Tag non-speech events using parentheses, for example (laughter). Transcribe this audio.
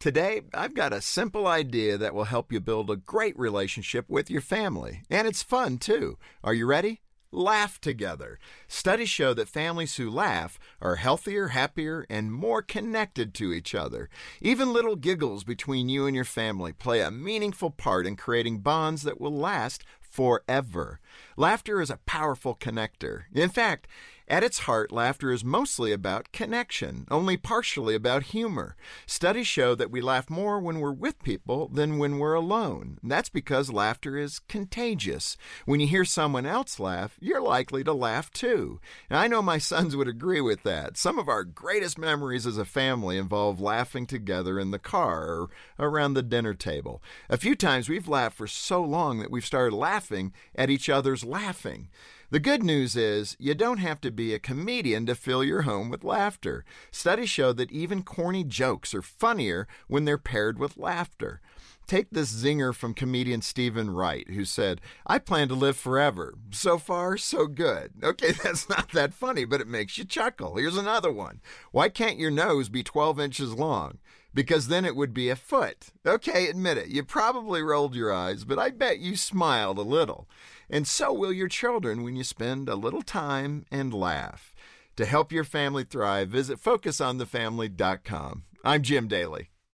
Today, I've got a simple idea that will help you build a great relationship with your family. And it's fun, too. Are you ready? Laugh together. Studies show that families who laugh are healthier, happier, and more connected to each other. Even little giggles between you and your family play a meaningful part in creating bonds that will last forever. Laughter is a powerful connector. In fact, at its heart, laughter is mostly about connection, only partially about humor. Studies show that we laugh more when we're with people than when we're alone. That's because laughter is contagious. When you hear someone else laugh, you're likely to laugh too. I know my (laughs) sons would agree with that. Some of our greatest memories as a family involve laughing together in the car or around the dinner table. A few times we've laughed for so long that we've started laughing at each other's laughing. The good news is you don't have to be a comedian to fill your home with laughter. Studies show that even corny jokes are funnier when they're paired with laughter. Take this zinger from comedian Steven Wright, who said, I plan to live forever. So far, so good. Okay, (laughs) that's not that funny, but it makes you chuckle. Here's another one. Why can't your nose be 12 inches long? Because then it would be a foot. Okay, admit it. You probably rolled your eyes, but I bet you smiled a little. And so will your children when you spend a little time and laugh. To help your family thrive, visit FocusOnTheFamily.com. I'm Jim Daly.